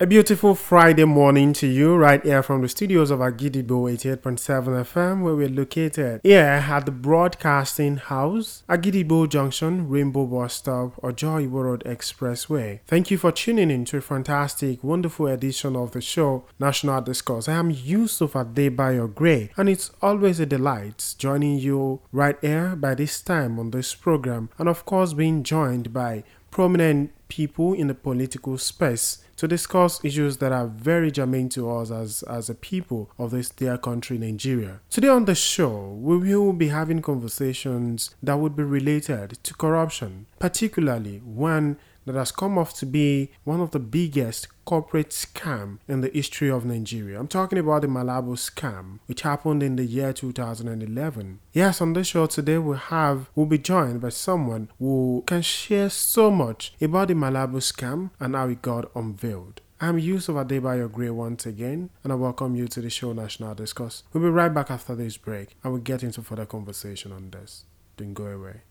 A beautiful Friday morning to you, right here from the studios of Agidigbo 88.7 FM, where we're located here at the Broadcasting House, Agidigbo Junction, Rainbow Bus Stop, or Joy Road Expressway. Thank you for tuning in to a fantastic, wonderful edition of the show, National Discourse. I am Yusuf Adebayo Gray, and it's always a delight joining you right here by this time on this program, and of course, being joined by prominent people in the political space to discuss issues that are very germane to us as, as a people of this dear country, Nigeria. Today on the show, we will be having conversations that would be related to corruption, particularly one that has come off to be one of the biggest corporate scam in the history of Nigeria. I'm talking about the Malabu scam, which happened in the year 2011. Yes, on this show today we have we'll be joined by someone who can share so much about the Malabu scam and how it got unveiled. I'm Yusuf Adebayo Gray once again, and I welcome you to the show National Discourse. We'll be right back after this break, and we'll get into further conversation on this. Don't go away.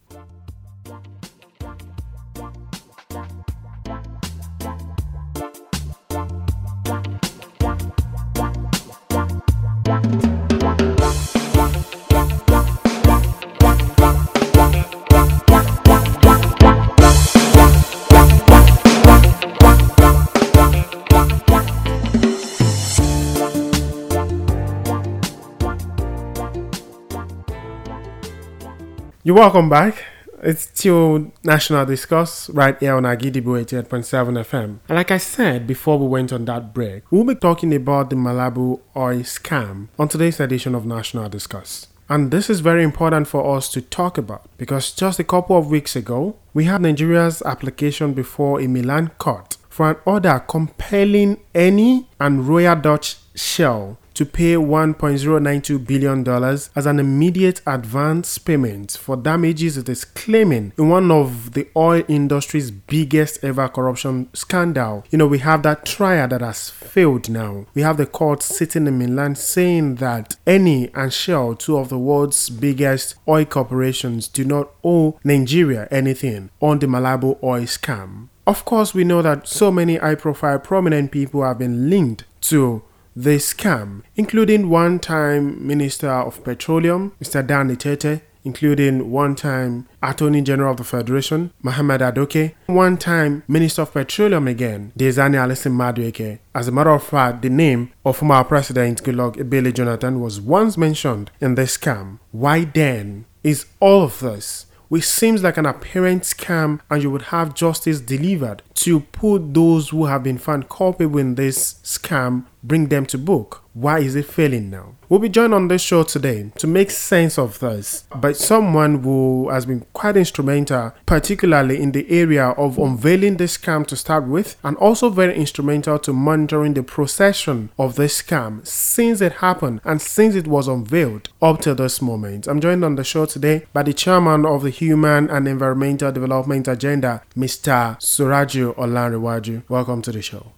You're welcome back. It's still National Discourse right here on Agidigbo 88.7 FM. And like I said before we went on that break, we'll be talking about the Malabu oil scam on today's edition of National Discourse. And this is very important for us to talk about because just a couple of weeks ago, we had Nigeria's application before a Milan court for an order compelling Eni and Royal Dutch Shell to pay $1.092 billion as an immediate advance payment for damages it is claiming in one of the oil industry's biggest ever corruption scandal. You know, we have that trial that has failed now. We have the court sitting in Milan saying that Eni and Shell, two of the world's biggest oil corporations, do not owe Nigeria anything on the Malabu oil scam. Of course, we know that so many high profile prominent people have been linked to the scam, including one time Minister of Petroleum, Mr. Dan Etete, including one time Attorney General of the Federation, Mohamed Adoke, one time Minister of Petroleum again, Diezani Alison Madueke. As a matter of fact, the name of former President Goodluck Ebele Jonathan was once mentioned in this scam. Why then is all of this? Which seems like an apparent scam, and you would have justice delivered to put those who have been found culpable in this scam, bring them to book. Why is it failing now? We'll be joined on this show today to make sense of this by someone who has been quite instrumental, particularly in the area of unveiling this scam to start with, and also very instrumental to monitoring the procession of this scam since it happened and since it was unveiled up to this moment. I'm joined on the show today by the chairman of the Human and Environmental Development Agenda, Mr. Suraju Olanrewaju. Welcome to the show.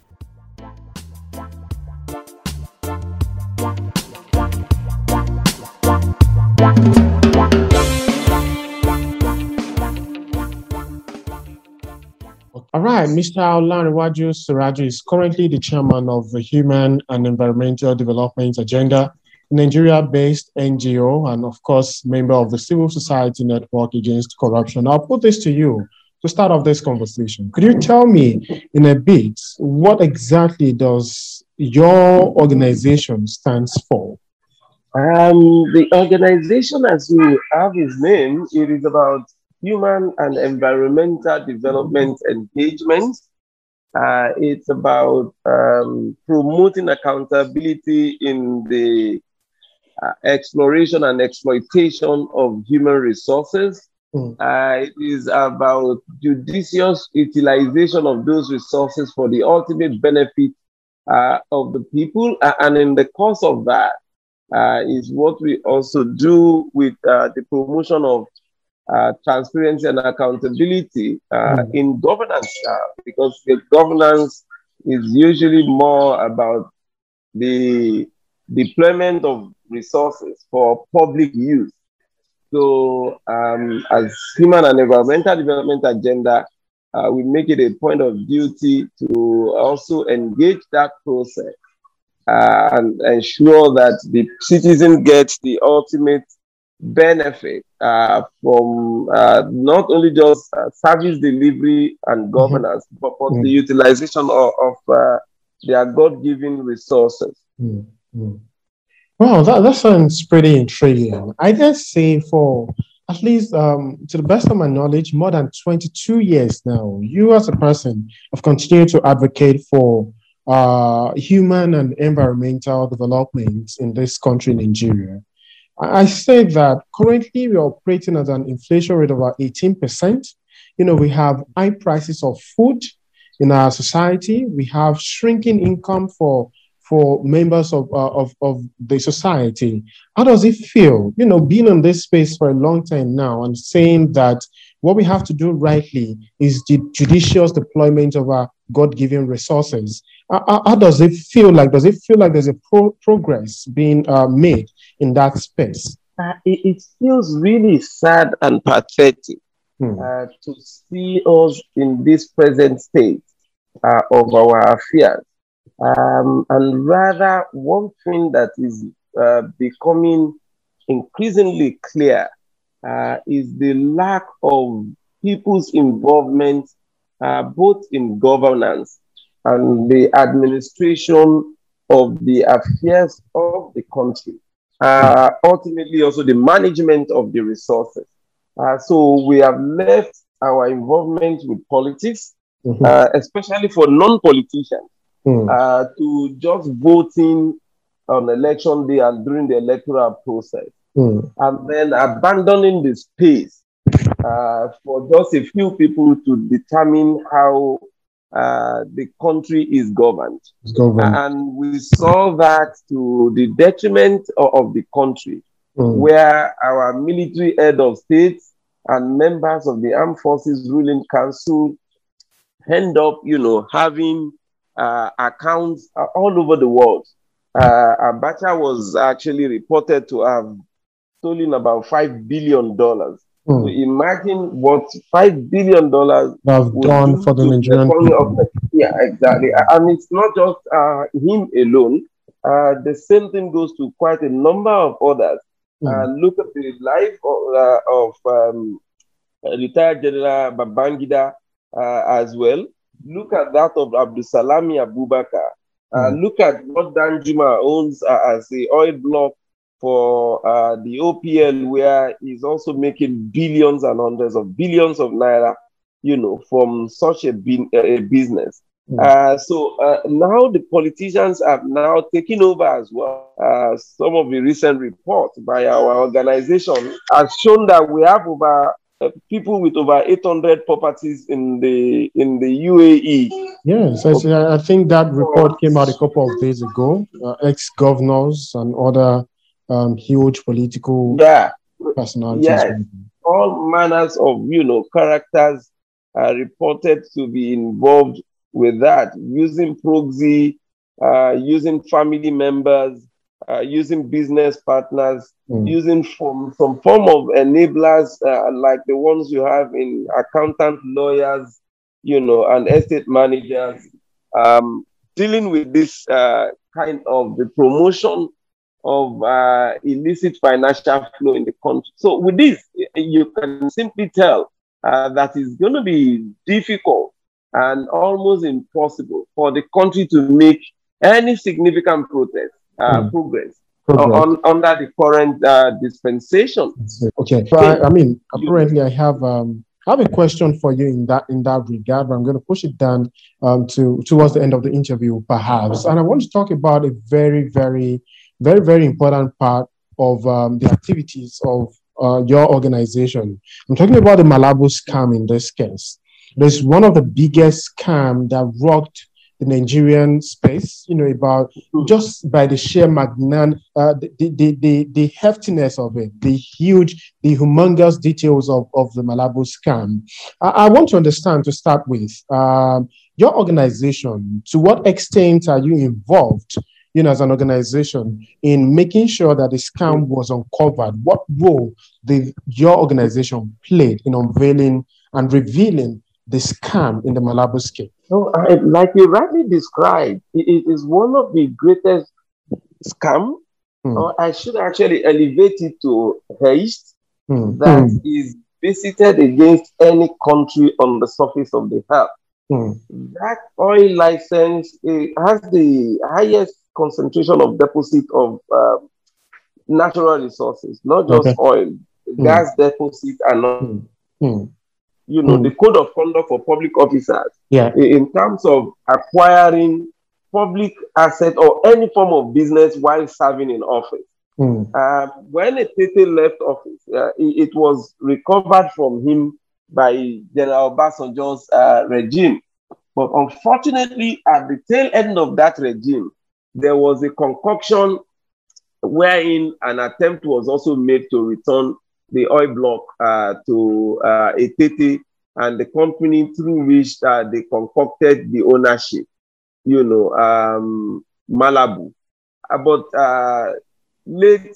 All right, Mr. Olanrewaju Suraju is currently the chairman of the Human and Environmental Development Agenda, Nigeria-based NGO, and of course, member of the Civil Society Network Against Corruption. I'll put this to you to start off this conversation. Could you tell me in a bit what exactly does your organization stands for? Um, the organization, as you have its name, it is about human and environmental development engagement. Uh, it's about um, promoting accountability in the uh, exploration and exploitation of human resources. Mm. Uh, it is about judicious utilization of those resources for the ultimate benefit uh, of the people. and in the course of that, uh, is what we also do with uh, the promotion of uh, transparency and accountability mm. in governance, because the governance is usually more about the deployment of resources for public use. So, um, as human and environmental development agenda, uh, we make it a point of duty to also engage that process uh, and ensure that the citizen gets the ultimate benefit uh, from uh, not only just uh, service delivery and mm-hmm. governance, mm-hmm. but for mm-hmm. the utilization of, of uh, their God given resources. Mm-hmm. Wow, that, that sounds pretty intriguing. I guess say for at least um, to the best of my knowledge, more than 22 years now, you as a person have continued to advocate for uh, human and environmental development in this country, Nigeria. I say that currently we're operating at an inflation rate of about 18%. You know, we have high prices of food in our society. We have shrinking income for for members of, uh, of, of the society. How does it feel, you know, being in this space for a long time now and saying that what we have to do rightly is the judicious deployment of our God-given resources? How, how, does it feel like? Does it feel like there's a pro- progress being uh, made in that space? Uh, it, it, feels really sad and pathetic hmm. uh, to see us in this present state uh, of our affairs. Um, and rather, one thing that is uh, becoming increasingly clear uh, is the lack of people's involvement uh, both in governance and the administration of the affairs of the country. Uh, ultimately, also the management of the resources. Uh, so we have left our involvement with politics, mm-hmm. Uh, especially for non-politicians mm. uh, to just voting on election day and during the electoral process, mm. and then abandoning the space uh, for just a few people to determine how uh, the country is governed. governed. And we saw that to the detriment of, of the country, mm. where our military head of state and members of the armed forces ruling council end up, you know, having uh, accounts all over the world. Uh, Abacha was actually reported to have stolen about $5 billion. Mm. So imagine what $5 billion have done for the Nigerian people. yeah, exactly. And it's not just uh, him alone. Uh, the same thing goes to quite a number of others. Mm. look at the life of, uh, of um, retired General Babangida uh, as well. Look at that of Abdulsalami Abubakar. Uh, mm. Look at what Danjuma owns uh, as the oil block for uh, the OPL, where he's also making billions and hundreds of billions of naira, you know, from such a, a business. Mm. Uh, so uh, now the politicians have now taken over as well. Uh, some of the recent reports by our organization has shown that we have over uh, people with over 800 properties in the in the UAE. Yes, I, I think that report came out a couple of days ago. Uh, Ex governors and other um, huge political yeah. personalities. Yes. All manners of you know characters are reported to be involved with that, using proxy, uh, using family members, uh, using business partners, mm. using from some form of enablers uh, like the ones you have in accountant, lawyers, you know, and estate managers, um, dealing with this uh, kind of the promotion of uh, illicit financial flow in the country. So with this, you can simply tell uh, that it's going to be difficult and almost impossible for the country to make any significant protest uh, mm. progress. On, under the current uh, dispensation. Okay, so I, I, mean, apparently, I have um, I have a question for you in that in that regard, but I'm going to push it down um, to towards the end of the interview, perhaps. And I want to talk about a very, very, very, very important part of um, the activities of uh, your organization. I'm talking about the Malabu scam in this case. There's one of the biggest scam that rocked the Nigerian space, you know, about just by the sheer magnan, uh, the, the, the, the heftiness of it, the huge, the humongous details of, of the Malabu scam. I, I want to understand to start with um, your organization, to what extent are you involved, you know, as an organization in making sure that the scam was uncovered? What role did your organization played in unveiling and revealing the scam in the Malabu scheme? No, I, like you rightly described, it, it is one of the greatest scam. Mm. Or I should actually elevate it to haste mm. that mm. is visited against any country on the surface of the earth. Mm. That oil license has the highest concentration of deposit of um, natural resources, not just okay. oil, mm. gas deposit, and mm. mm. you know the code of conduct for public officers. Yeah. In terms of acquiring public asset or any form of business while serving in office. Mm. Uh, when Etete left office, uh, it, it, was recovered from him by General Obasanjo's uh, regime. But unfortunately, at the tail end of that regime, there was a concoction wherein an attempt was also made to return the oil block uh, to uh, Etete and the company through which uh, they concocted the ownership, you know, um, Malabu. Uh, but uh, late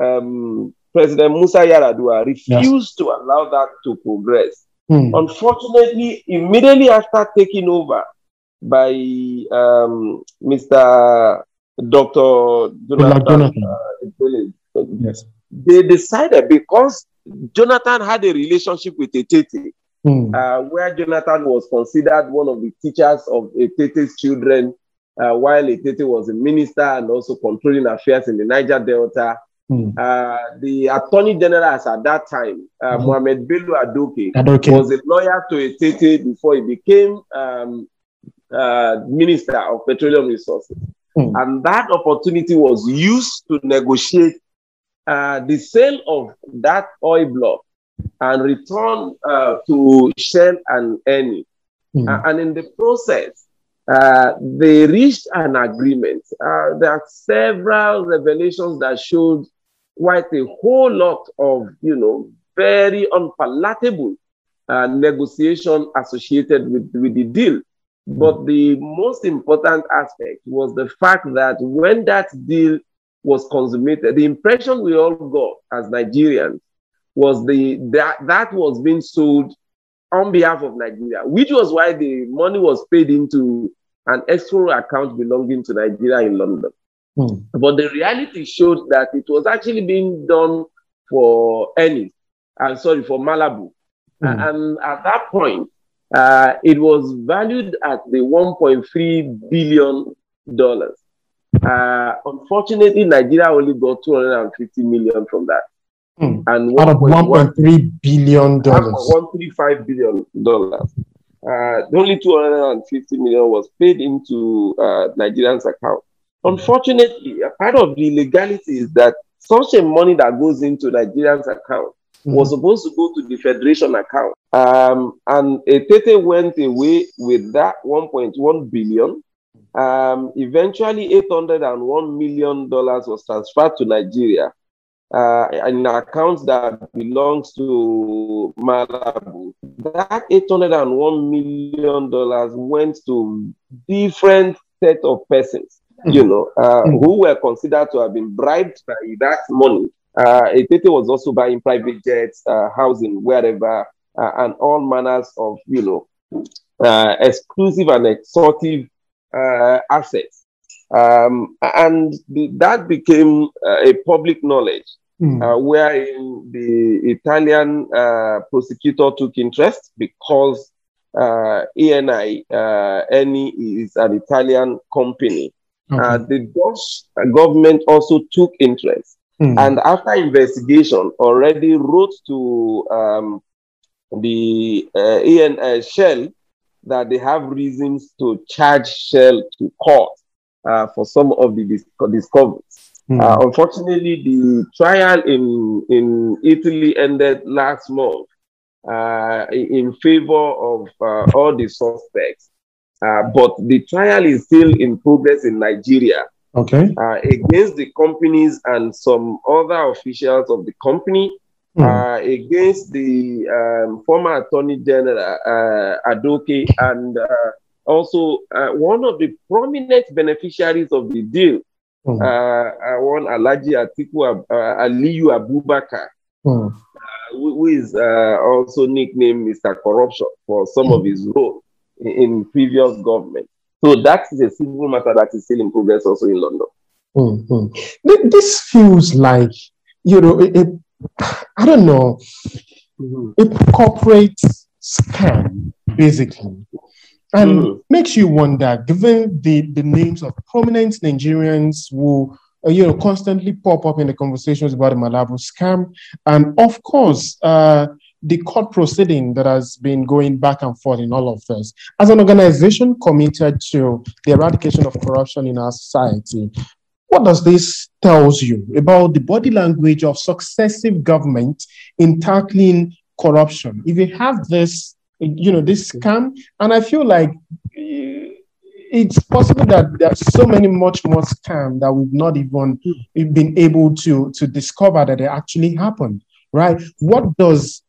um, President Musa Yar'Adua refused yes. to allow that to progress. Hmm. Unfortunately, immediately after taking over by um, Mr. Dr. Jonathan, uh, yes. they decided because Jonathan had a relationship with Etete, hmm. uh, where Jonathan was considered one of the teachers of Etete's children uh, while Etete was a minister and also controlling affairs in the Niger Delta. Mm. Uh, the attorney general at that time, uh, mm. Mohamed Bello Adoke, Adoke, was a lawyer to Etete before he became um, uh, minister of petroleum resources. Mm. And that opportunity was used to negotiate uh, the sale of that oil block and return uh, to Shell and Eni. Mm. and in the process, uh, they reached an agreement. Uh, there are several revelations that showed quite a whole lot of, you know, very unpalatable uh, negotiation associated with, with the deal. But the most important aspect was the fact that when that deal was consummated, the impression we all got as Nigerians was the that that was being sold on behalf of Nigeria, which was why the money was paid into an escrow account belonging to Nigeria in London. Hmm. But the reality showed that it was actually being done for Eni, I'm sorry, for Malabu. Hmm. And at that point, uh, it was valued at the 1.3 billion dollars. Uh, unfortunately, Nigeria only got 250 million from that. Hmm. And out of 1.3 billion dollars, 135 billion dollars. Uh, only 250 million was paid into uh, Nigerians' account. Unfortunately, a part of the legality is that such a money that goes into Nigerians' account mm-hmm. was supposed to go to the federation account. Um, and Etete went away with that 1.1 billion. Um, eventually, $801 million was transferred to Nigeria uh, an account that belongs to Malabu. That $801 million went to different set of persons, you know, uh, who were considered to have been bribed by that money. Uh, Etete was also buying private jets, uh, housing wherever, uh, and all manners of, you know, uh, exclusive and exotic uh, assets. Um, and the, that became uh, a public knowledge mm. uh, wherein the Italian uh, prosecutor took interest because uh, ENI, uh, Eni is an Italian company. Okay. Uh, the Dutch government also took interest. Mm. And after investigation, already wrote to um, the uh, uh, Shell that they have reasons to charge Shell to court uh, for some of the dis- discoveries. Mm. Uh, unfortunately, the trial in, in Italy ended last month uh, in favor of uh, all the suspects. Uh, but the trial is still in progress in Nigeria. Okay. Uh, against the companies and some other officials of the company, mm. against the um, former Attorney General Adoke and also one of the prominent beneficiaries of the deal, Mm. Uh, one Alaji Atiku uh, Aliyu Abubakar. Mm. Uh, who is uh, also nicknamed Mr. Corruption for some of his role in, in, previous government. So that is a civil matter that is still in progress also in London. Mm-hmm. This feels like, you know, I don't know, mm-hmm. a corporate scam, basically. And mm. makes you wonder, given the, the names of prominent Nigerians who uh, you know, constantly pop up in the conversations about the Malabu scam. And of course, uh, the court proceeding that has been going back and forth in all of this. As an organization committed to the eradication of corruption in our society, what does this tells you about the body language of successive government in tackling corruption? If you have this, you know, this scam, and I feel like eh, it's possible that there's so many much more scams that we've not even been able to to discover that they actually happened right? What does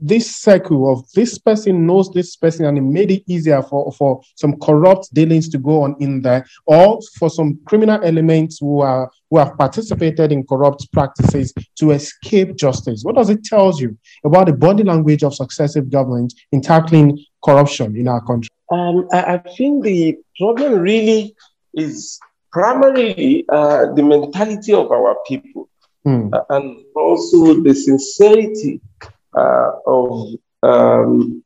this circle of this person knows this person and it made it easier for for some corrupt dealings to go on in there or for some criminal elements who are who have participated in corrupt practices to escape justice? What does it tell you about the body language of successive governments in tackling corruption in our country? Um, I, I, think the problem really is primarily uh, the mentality of our people mm. uh, and also the sincerity uh, of um,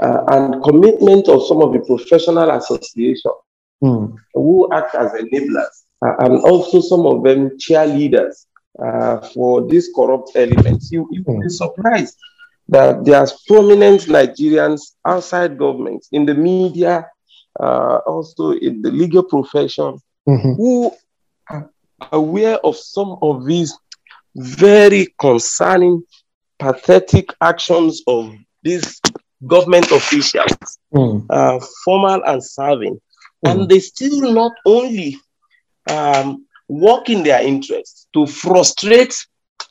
uh, and commitment of some of the professional associations mm. who act as enablers uh, and also some of them cheerleaders uh, for these corrupt elements. You, you will be hmm. surprised that there's prominent Nigerians outside government, in the media, uh, also in the legal profession, mm-hmm. who are aware of some of these very concerning, pathetic actions of these government officials, mm. uh, formal and serving. Mm. And they still not only um, work in their interests to frustrate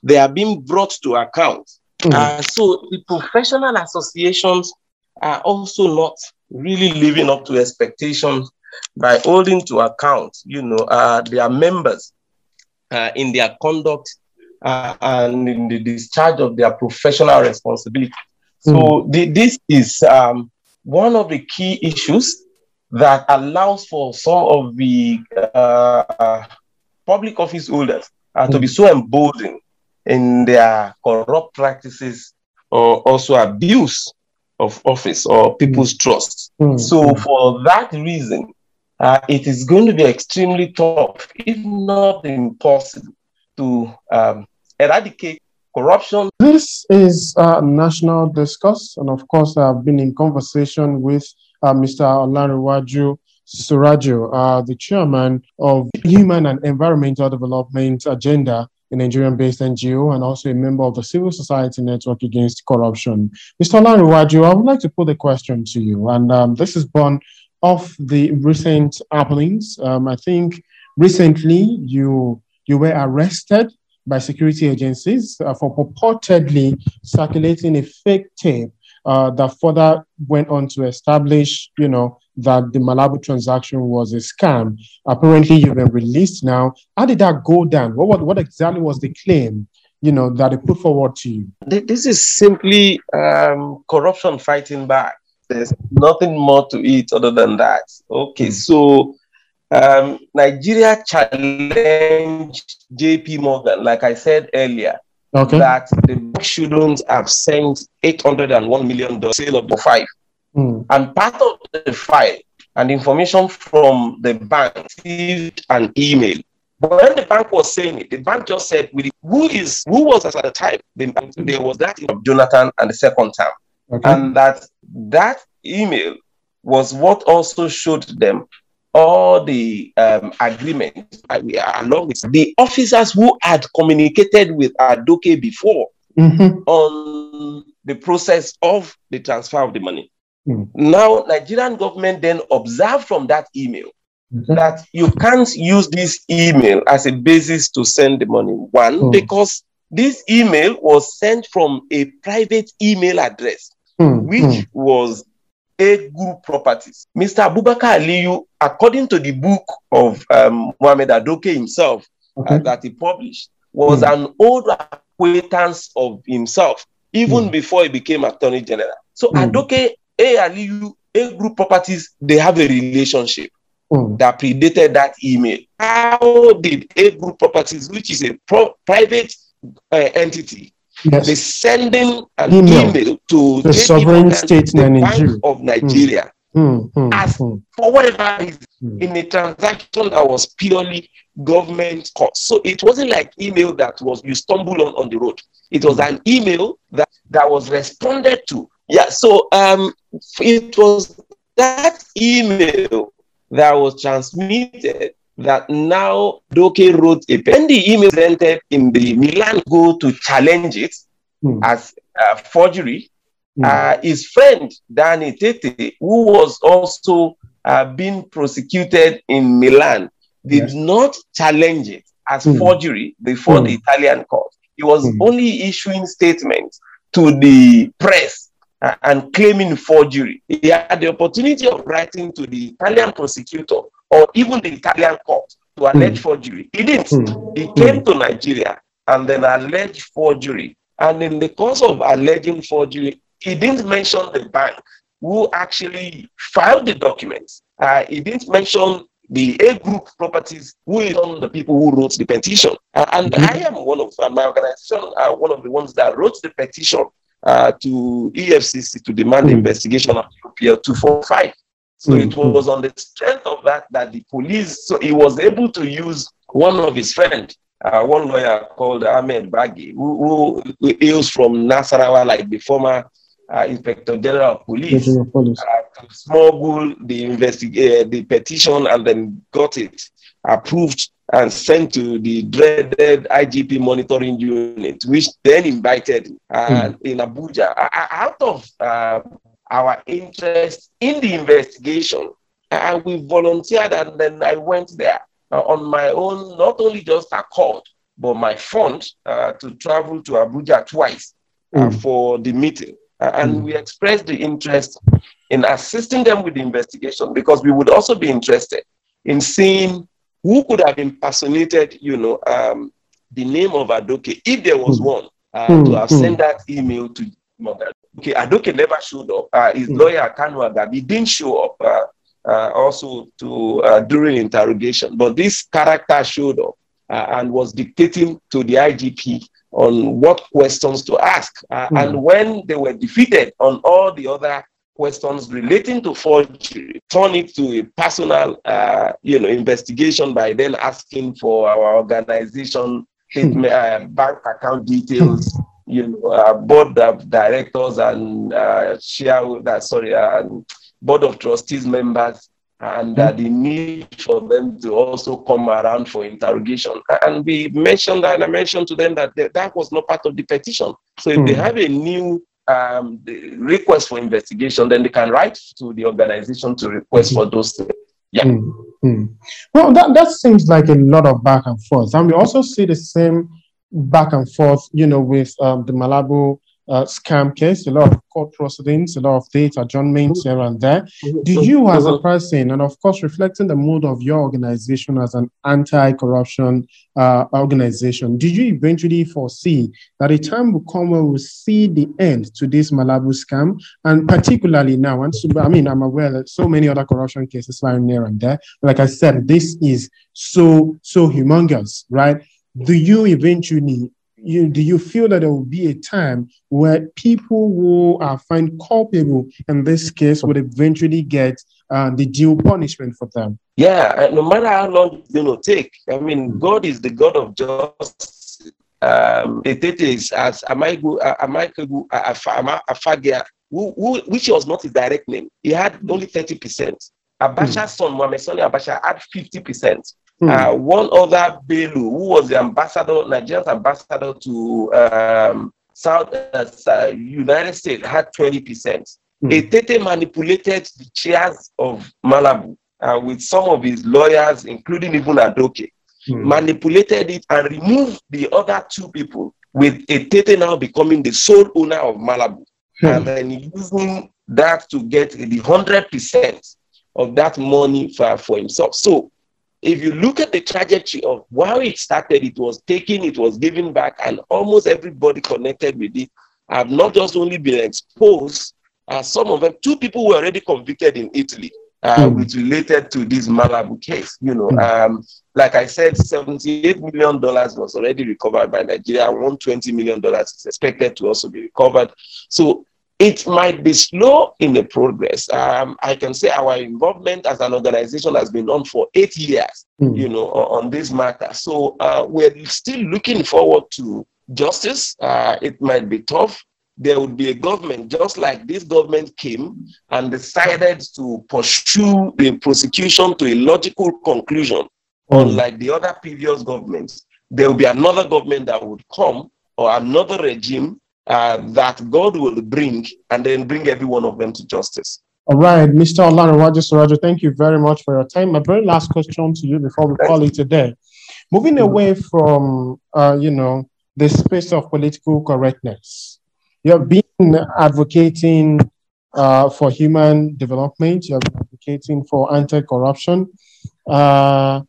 they their being brought to account, Mm. Uh, so the professional associations are also not really living up to expectations by holding to account, you know, uh, their members uh, in their conduct uh, and in the discharge of their professional responsibility. So mm. the, this is um, one of the key issues that allows for some of the uh, public office holders uh, mm. to be so emboldened in their corrupt practices or also abuse of office or people's mm. trust. Mm. So, for that reason, uh, it is going to be extremely tough, if not impossible, to um, eradicate corruption. This is a national discourse, and of course, I've been in conversation with uh, Mr. Olanrewaju Suraju, uh, the chairman of Human and Environmental Development Agenda a Nigerian based NGO and also a member of the Civil Society Network Against Corruption. Mr. Olanrewaju, I would like to put a question to you, and um, this is born of the recent happenings. Um, I think recently you you were arrested by security agencies uh, for purportedly circulating a fake tape uh, that further went on to establish, you know, that the Malabu transaction was a scam. Apparently, you've been released now. How did that go down? What, what, what exactly was the claim, you know, that they put forward to you? This is simply um, corruption fighting back. There's nothing more to it other than that. Okay, mm. so um, Nigeria challenged JP Morgan, like I said earlier, okay. that the bank shouldn't have sent $801 million sale of the five. Mm. And part of the file and information from the bank received an email. But when the bank was saying it, the bank just said, "Who is who was at the time?" The, There was that of Jonathan and the second time, okay. and that that email was what also showed them all the um, agreements along with the officers who had communicated with Adoke before mm-hmm. on the process of the transfer of the money. Mm. Now, Nigerian government then observed from that email mm-hmm. that you can't use this email as a basis to send the money. One, mm. because this email was sent from a private email address, mm. which hmm. was a group properties. Mr. Abubakar Aliyu, according to the book of um, Muhammad Adoke himself uh, okay. uh, that he published, was hmm. an old acquaintance of himself even mm. before he became Attorney General. So mm. Adoke, A Aliyu, A Group Properties, they have a relationship mm. that predated that email. How did A Group Properties, which is a pro- private uh, entity, yes. be sending an email, email to the sovereign state the Nigeria. Bank of Nigeria? Mm, mm, as for whatever reason, mm. in a transaction that was purely government cost. So it wasn't like email that was you stumble on on the road. It was an email that, that was responded to. Yeah, so um it was that email that was transmitted that now Doke wrote a pen. the email presented in the Milan go to challenge it mm. as uh, forgery Mm. Uh, his friend Dan Etete, who was also uh, being prosecuted in Milan, did yes. not challenge it as mm. forgery before mm. the Italian court. He was mm. only issuing statements to the press uh, and claiming forgery. He had the opportunity of writing to the Italian prosecutor or even the Italian court to allege mm. forgery. He didn't. Mm. He came to Nigeria and then alleged forgery. And in the course of alleging forgery, he didn't mention the bank who actually filed the documents. Uh, he didn't mention the A group properties, who is on the people who wrote the petition. Uh, and mm-hmm. I am one of uh, my organization, one of the ones that wrote the petition uh, to EFCC to demand mm-hmm. investigation of OPL 245. So mm-hmm. it was on the strength of that that the police, so he was able to use one of his friends uh, one lawyer called Ahmed Bagi, who, who, hails from Nasarawa, like the former uh, Inspector General of Police, Police. Uh, to smuggle the investigate uh, the petition and then got it approved and sent to the dreaded IGP monitoring unit, which then invited uh, mm. in Abuja. out of uh, our interest in the investigation, And we volunteered and then I went there on my own, not only just accord, but my fund to travel to Abuja twice mm. for the meeting and mm. we expressed the interest in assisting them with the investigation because we would also be interested in seeing who could have impersonated, you know, um, the name of Adoke, if there was mm. one, uh, mm. to have mm. sent that email to Okay, Adoke never showed up. Uh, his mm. lawyer, Kanu Agabi, didn't show up uh, uh also to uh, during interrogation, but this character showed up uh, and was dictating to the IGP on what questions to ask. Mm. And when they were defeated on all the other questions relating to forgery, turn it to a personal, uh, you know, investigation by then asking for our organization statement, uh, bank account details, you know, uh, board of directors and uh, share, uh, sorry, uh, board of trustees members and that the need for them to also come around for interrogation. And we mentioned that, and I mentioned to them that that was not part of the petition. So if mm. they have a new um, request for investigation, then they can write to the organization to request mm. for those things. Yeah. Mm. Well, that, that seems like a lot of back and forth. And we also see the same back and forth, you know, with um, the Malabu uh, scam case, a lot of court proceedings, a lot of data adjournments here and there. Do you, as a person, and of course, reflecting the mood of your organization as an anti corruption uh, organization, did you eventually foresee that a time will come where we'll see the end to this Malabu scam? And particularly now, and so, I mean, I'm aware that so many other corruption cases lying here and there. Like I said, this is so, so humongous, right? Do you eventually you, do you feel that there will be a time where people who are found culpable in this case would eventually get uh, the due punishment for them? Yeah, no matter how long it's going to take. I mean, God is the God of justice. Um, it is as Amaigu, Amaikagu Afagia, which was not his direct name. He had only 30%. Abacha's mm. son, Mohamed Sani Abacha, had 50%. Mm. Uh, one other Belu, who was the ambassador, Nigeria's ambassador to um, South uh, United States, had 20%. Mm. Etete manipulated the chairs of Malabu uh, with some of his lawyers, including even Adoke, mm. manipulated it and removed the other two people, with Etete now becoming the sole owner of Malabu. Mm. And then using that to get the 100% of that money for, for himself. So if you look at the trajectory of how it started, it was taken, it was given back, and almost everybody connected with it have not just only been exposed, uh, some of them, two people were already convicted in Italy. Uh, mm. which related to this Malabu case. You know, mm. um, like I said, $78 million was already recovered by Nigeria, $120 million is expected to also be recovered. So it might be slow in the progress. Um, I can say our involvement as an organization has been on for eight years, mm. you know, on, this matter. So uh, we're still looking forward to justice. Uh, it might be tough. There would be a government, just like this government came and decided to pursue the prosecution to a logical conclusion, mm. unlike the other previous governments. There will be another government that would come or another regime uh, that God will bring and then bring every one of them to justice. All right, Mr. Olanrewaju Suraju, thank you very much for your time. My very last question to you before we call it a day. Moving away from, uh, you know, the space of political correctness, you've been advocating uh, for human development, you've been advocating for anti-corruption. Uh,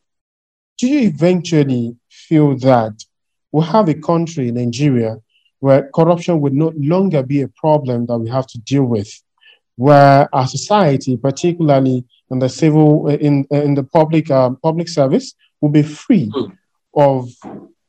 do you eventually feel that we have a country, in Nigeria, where corruption would no longer be a problem that we have to deal with, where our society, particularly in the civil, in, in the public, um, public service, will be free mm. of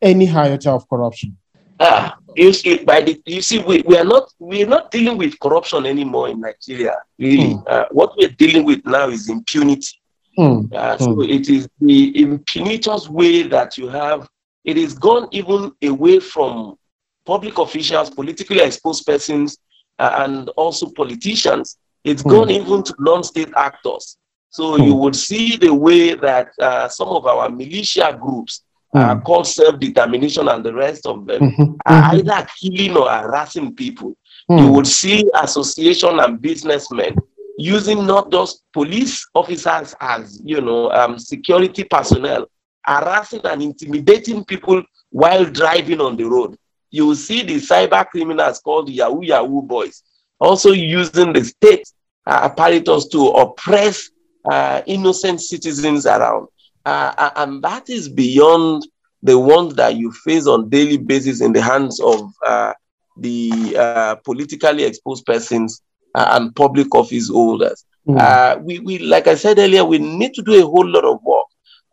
any iota of corruption. Ah, you see, by the, you see, we, we are not we are not dealing with corruption anymore in Nigeria. Really, mm. uh, what we're dealing with now is impunity. Mm. Uh, so it is the impunious way that you have. It is gone even away from public officials, politically exposed persons, uh, and also politicians. It's mm. gone even to non-state actors. So mm. you would see the way that uh, some of our militia groups uh, called self-determination and the rest of them mm-hmm. are mm-hmm. either killing or harassing people. Mm. You would see association and businessmen using not just police officers as you know um, security personnel, harassing and intimidating people while driving on the road you will see the cyber criminals called Yahoo Yahoo boys also using the state uh, apparatus to oppress uh, innocent citizens around. Uh, and that is beyond the ones that you face on daily basis in the hands of uh, the uh, politically exposed persons uh, and public office holders. Mm. we, we, like I said earlier, we need to do a whole lot of work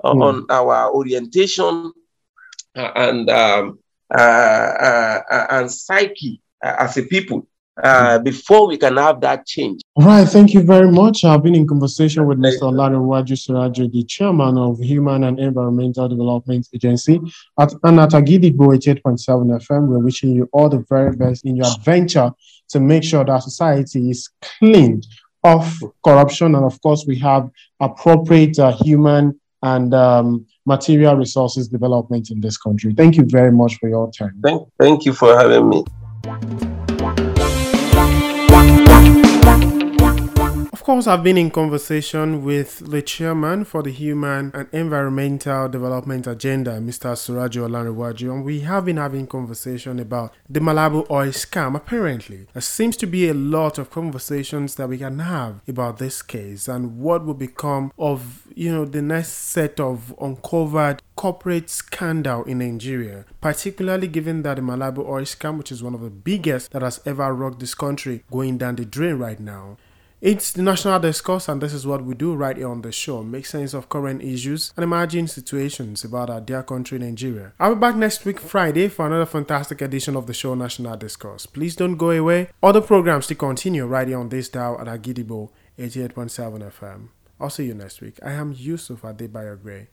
mm. on our orientation and um, uh, uh, uh, and psyche as a people uh, before we can have that change. All right, thank you very much. I've been in conversation with Mr. Olanrewaju Suraju, the chairman of Human and Environmental Development Agency at, and at Agidigbo 88.7 FM. We're wishing you all the very best in your adventure to make sure that society is clean of corruption. And of course, we have appropriate uh, human and um, material resources development in this country. Thank you very much for your time. Thank, thank you for having me. Of course, I've been in conversation with the chairman for the Human and Environmental Development Agenda, Mr. Suraju Olanrewaju, and we have been having conversation about the Malabu oil scam. Apparently, there seems to be a lot of conversations that we can have about this case and what will become of you know the next set of uncovered corporate scandal in Nigeria, particularly given that the Malabu oil scam, which is one of the biggest that has ever rocked this country, going down the drain right now. It's the National Discourse, and this is what we do right here on the show make sense of current issues and imagine situations about our dear country, Nigeria. I'll be back next week, Friday, for another fantastic edition of the show National Discourse. Please don't go away. Other programs to continue right here on this dial at Agidigbo 88.7 FM. I'll see you next week. I am Yusuf Adebayo Gray.